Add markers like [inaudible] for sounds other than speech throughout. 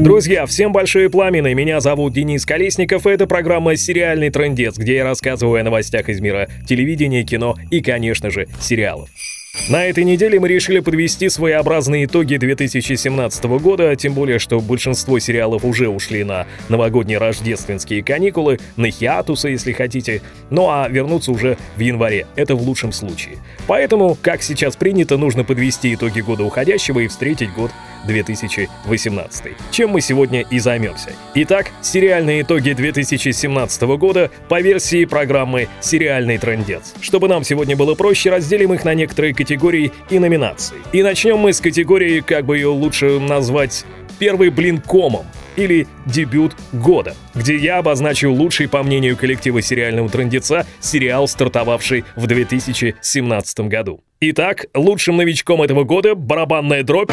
Друзья, всем большое пламя, меня зовут Денис Колесников, и это программа «Сериальный трендец», где я рассказываю о новостях из мира телевидения, кино и, конечно же, сериалов. На этой неделе мы решили подвести своеобразные итоги 2017 года, тем более, что большинство сериалов уже ушли на новогодние рождественские каникулы, на хиатусы, если хотите, ну а вернуться уже в январе, это в лучшем случае. Поэтому, как сейчас принято, нужно подвести итоги года уходящего и встретить год 2018. Чем мы сегодня и займемся. Итак, сериальные итоги 2017 года по версии программы «Сериальный трендец». Чтобы нам сегодня было проще, разделим их на некоторые категории и номинации. И начнем мы с категории, как бы ее лучше назвать, «Первый блин комом» или «Дебют года», где я обозначил лучший, по мнению коллектива сериального трендеца, сериал, стартовавший в 2017 году. Итак, лучшим новичком этого года барабанная дробь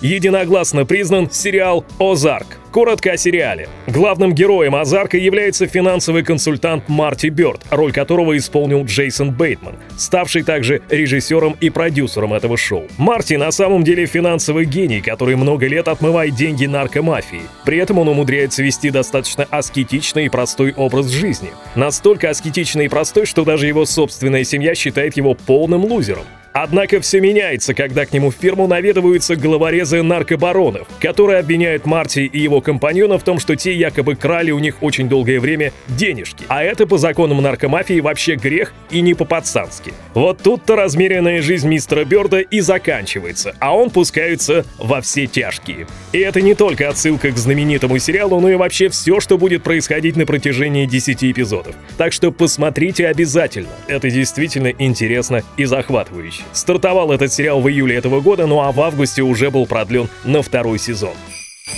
единогласно признан сериал «Озарк». Коротко о сериале. Главным героем «Озарка» является финансовый консультант Марти Бёрд, роль которого исполнил Джейсон Бейтман, ставший также режиссером и продюсером этого шоу. Марти на самом деле финансовый гений, который много лет отмывает деньги наркомафии. При этом он умудряется вести достаточно аскетичный и простой образ жизни. Настолько аскетичный и простой, что даже его собственная семья считает его полным лузером. Однако все меняется, когда к нему в фирму наведываются головорезы наркобаронов, которые обвиняют Марти и его компаньона в том, что те якобы крали у них очень долгое время денежки. А это по законам наркомафии вообще грех и не по-пацански. Вот тут-то размеренная жизнь мистера Бёрда и заканчивается, а он пускается во все тяжкие. И это не только отсылка к знаменитому сериалу, но и вообще все, что будет происходить на протяжении 10 эпизодов. Так что посмотрите обязательно. Это действительно интересно и захватывающе. Стартовал этот сериал в июле этого года, ну а в августе уже был продлен на второй сезон.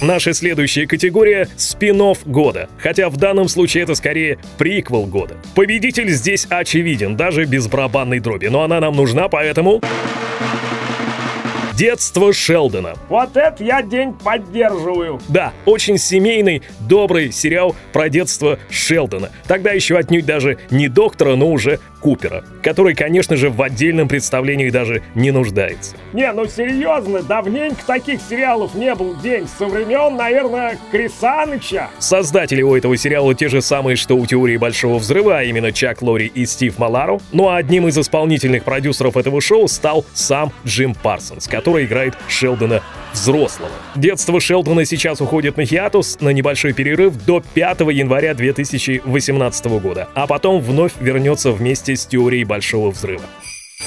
Наша следующая категория — спин года, хотя в данном случае это скорее приквел года. Победитель здесь очевиден, даже без барабанной дроби, но она нам нужна, поэтому... Детство Шелдона. Вот это я день поддерживаю. Да, очень семейный, добрый сериал про детство Шелдона. Тогда еще отнюдь даже не доктора, но уже Купера, который, конечно же, в отдельном представлении даже не нуждается. Не, ну серьезно, давненько таких сериалов не был день, со времен, наверное, Крисаныча. Создатели у этого сериала те же самые, что у «Теории Большого Взрыва», а именно Чак Лори и Стив Малару. Ну а одним из исполнительных продюсеров этого шоу стал сам Джим Парсонс, который играет Шелдона взрослого. Детство Шелдона сейчас уходит на хиатус, на небольшой перерыв до 5 января 2018 года, а потом вновь вернется вместе с теорией Большого Взрыва.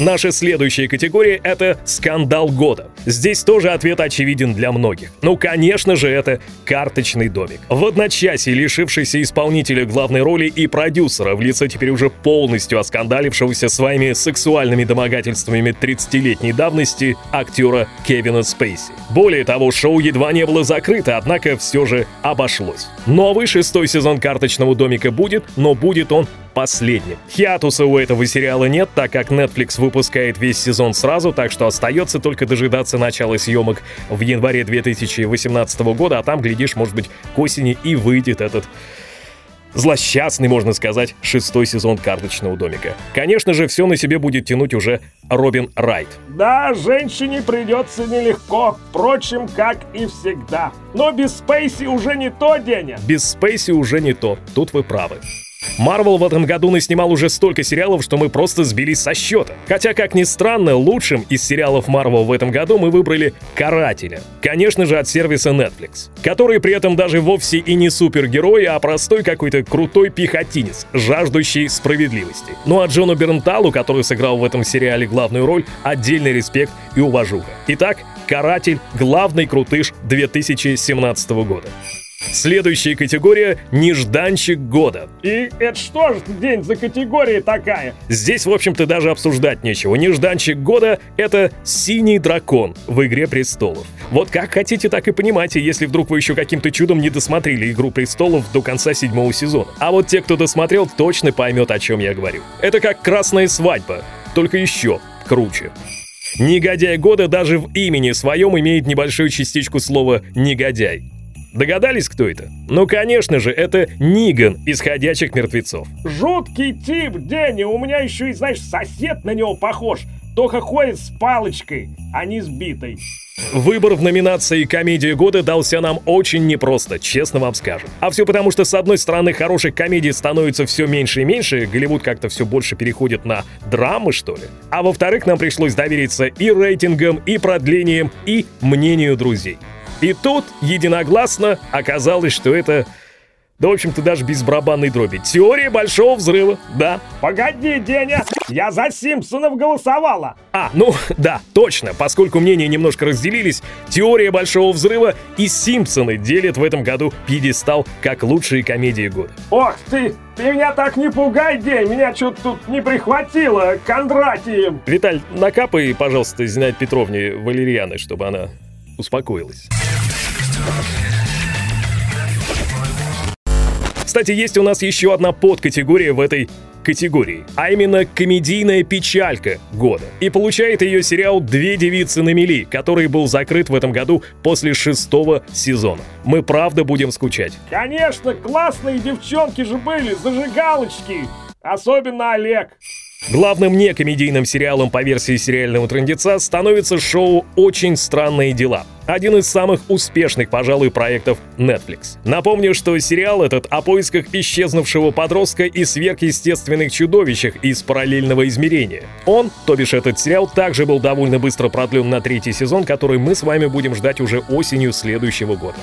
Наша следующая категория — это «Скандал года». Здесь тоже ответ очевиден для многих. Ну, конечно же, это «Карточный домик». В одночасье лишившийся исполнителя главной роли и продюсера в лице теперь уже полностью оскандалившегося своими сексуальными домогательствами 30-летней давности актера Кевина Спейси. Более того, шоу едва не было закрыто, однако все же обошлось. Новый шестой сезон «Карточного домика» будет, но будет он последним. Хиатуса у этого сериала нет, так как Netflix выпускает весь сезон сразу, так что остается только дожидаться начала съемок в январе 2018 года, а там, глядишь, может быть, к осени и выйдет этот злосчастный, можно сказать, шестой сезон «Карточного домика». Конечно же, все на себе будет тянуть уже Робин Райт. Да, женщине придется нелегко, впрочем, как и всегда. Но без Спейси уже не то, Деня. Без Спейси уже не то, тут вы правы. Марвел в этом году наснимал уже столько сериалов, что мы просто сбились со счета. Хотя, как ни странно, лучшим из сериалов Марвел в этом году мы выбрали «Карателя». Конечно же, от сервиса Netflix. Который при этом даже вовсе и не супергерой, а простой какой-то крутой пехотинец, жаждущий справедливости. Ну а Джону Бернталу, который сыграл в этом сериале главную роль, отдельный респект и уважуха. Итак, «Каратель» — главный крутыш 2017 года. Следующая категория — нежданчик года. И это что же день за категория такая? Здесь, в общем-то, даже обсуждать нечего. Нежданчик года — это «Синий дракон» в «Игре престолов». Вот как хотите, так и понимайте, если вдруг вы еще каким-то чудом не досмотрели «Игру престолов» до конца седьмого сезона. А вот те, кто досмотрел, точно поймет, о чем я говорю. Это как «Красная свадьба», только еще круче. Негодяй года даже в имени своем имеет небольшую частичку слова «негодяй». Догадались, кто это? Ну, конечно же, это Ниган из «Ходячих мертвецов». Жуткий тип, Дэнни, у меня еще и, знаешь, сосед на него похож. только ходит с палочкой, а не сбитой. Выбор в номинации «Комедия года» дался нам очень непросто, честно вам скажем. А все потому, что с одной стороны хороших комедий становится все меньше и меньше, Голливуд как-то все больше переходит на драмы, что ли. А во-вторых, нам пришлось довериться и рейтингам, и продлениям, и мнению друзей. И тут единогласно оказалось, что это да, в общем-то, даже без барабанной дроби. Теория большого взрыва, да. Погоди, Деня, я за Симпсонов голосовала. А, ну, [laughs] да, точно. Поскольку мнения немножко разделились, теория большого взрыва и Симпсоны делят в этом году пьедестал как лучшие комедии года. Ох ты, ты меня так не пугай, День, меня что-то тут не прихватило Кондратием. Виталь, накапай, пожалуйста, Зинаиде Петровне валерьяны, чтобы она успокоилась. Кстати, есть у нас еще одна подкатегория в этой категории, а именно комедийная печалька года. И получает ее сериал «Две девицы на мели», который был закрыт в этом году после шестого сезона. Мы правда будем скучать. Конечно, классные девчонки же были, зажигалочки. Особенно Олег. Главным некомедийным сериалом по версии сериального трендеца становится шоу «Очень странные дела». Один из самых успешных, пожалуй, проектов Netflix. Напомню, что сериал этот о поисках исчезнувшего подростка и сверхъестественных чудовищах из параллельного измерения. Он, то бишь этот сериал, также был довольно быстро продлен на третий сезон, который мы с вами будем ждать уже осенью следующего года.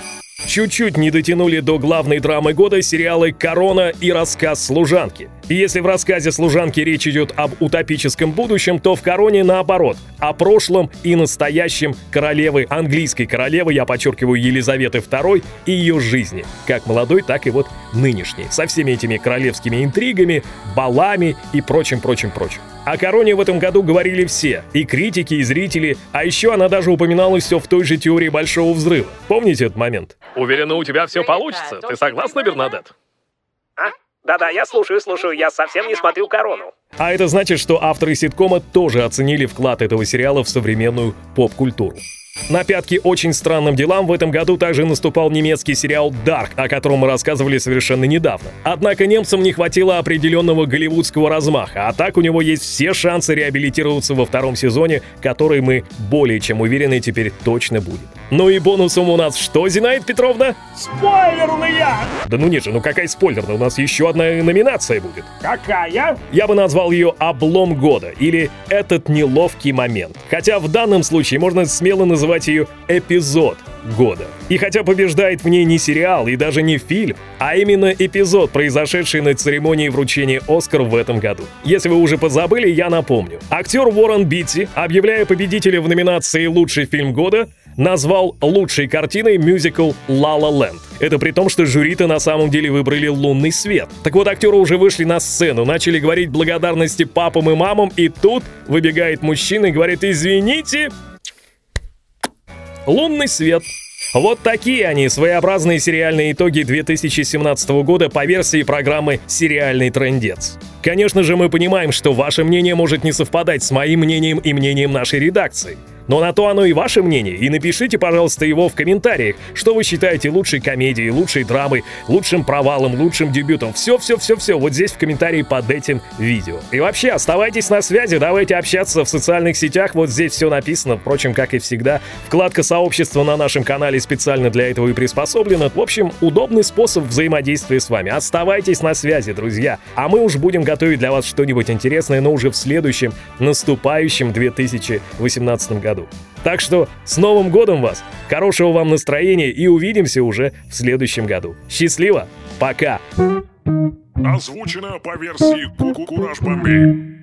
Чуть-чуть не дотянули до главной драмы года сериалы «Корона» и «Рассказ служанки». Если в рассказе служанки речь идет об утопическом будущем, то в «Короне» наоборот, о прошлом и настоящем королевы, английской королевы, я подчеркиваю, Елизаветы II и ее жизни, как молодой, так и вот нынешней, со всеми этими королевскими интригами, балами и прочим-прочим-прочим. О короне в этом году говорили все, и критики, и зрители, а еще она даже упоминалась все в той же теории Большого Взрыва. Помните этот момент? Уверена, у тебя все получится. Ты согласна, Бернадет? Да-да, я слушаю, слушаю, я совсем не смотрю «Корону». А это значит, что авторы ситкома тоже оценили вклад этого сериала в современную поп-культуру. На пятки очень странным делам в этом году также наступал немецкий сериал «Дарк», о котором мы рассказывали совершенно недавно. Однако немцам не хватило определенного голливудского размаха, а так у него есть все шансы реабилитироваться во втором сезоне, который мы более чем уверены теперь точно будет. Ну и бонусом у нас что, Зинаида Петровна? Спойлерная! Да ну нет же, ну какая спойлерная, у нас еще одна номинация будет. Какая? Я бы назвал ее «Облом года» или «Этот неловкий момент». Хотя в данном случае можно смело называть ее «Эпизод года». И хотя побеждает в ней не сериал и даже не фильм, а именно эпизод, произошедший на церемонии вручения «Оскар» в этом году. Если вы уже позабыли, я напомню. Актер Уоррен Битти, объявляя победителя в номинации «Лучший фильм года», назвал лучшей картиной мюзикл «Ла Ла Ленд». Это при том, что жюри-то на самом деле выбрали «Лунный свет». Так вот, актеры уже вышли на сцену, начали говорить благодарности папам и мамам, и тут выбегает мужчина и говорит «Извините, «Лунный свет». Вот такие они, своеобразные сериальные итоги 2017 года по версии программы «Сериальный трендец». Конечно же, мы понимаем, что ваше мнение может не совпадать с моим мнением и мнением нашей редакции. Но на то оно и ваше мнение, и напишите, пожалуйста, его в комментариях, что вы считаете лучшей комедией, лучшей драмой, лучшим провалом, лучшим дебютом. Все-все-все-все вот здесь в комментарии под этим видео. И вообще, оставайтесь на связи, давайте общаться в социальных сетях, вот здесь все написано, впрочем, как и всегда. Вкладка сообщества на нашем канале специально для этого и приспособлена. В общем, удобный способ взаимодействия с вами. Оставайтесь на связи, друзья. А мы уж будем готовить для вас что-нибудь интересное, но уже в следующем, наступающем 2018 году. Так что с Новым годом вас! Хорошего вам настроения и увидимся уже в следующем году. Счастливо! Пока! Озвучено по версии Кураж Бомбей.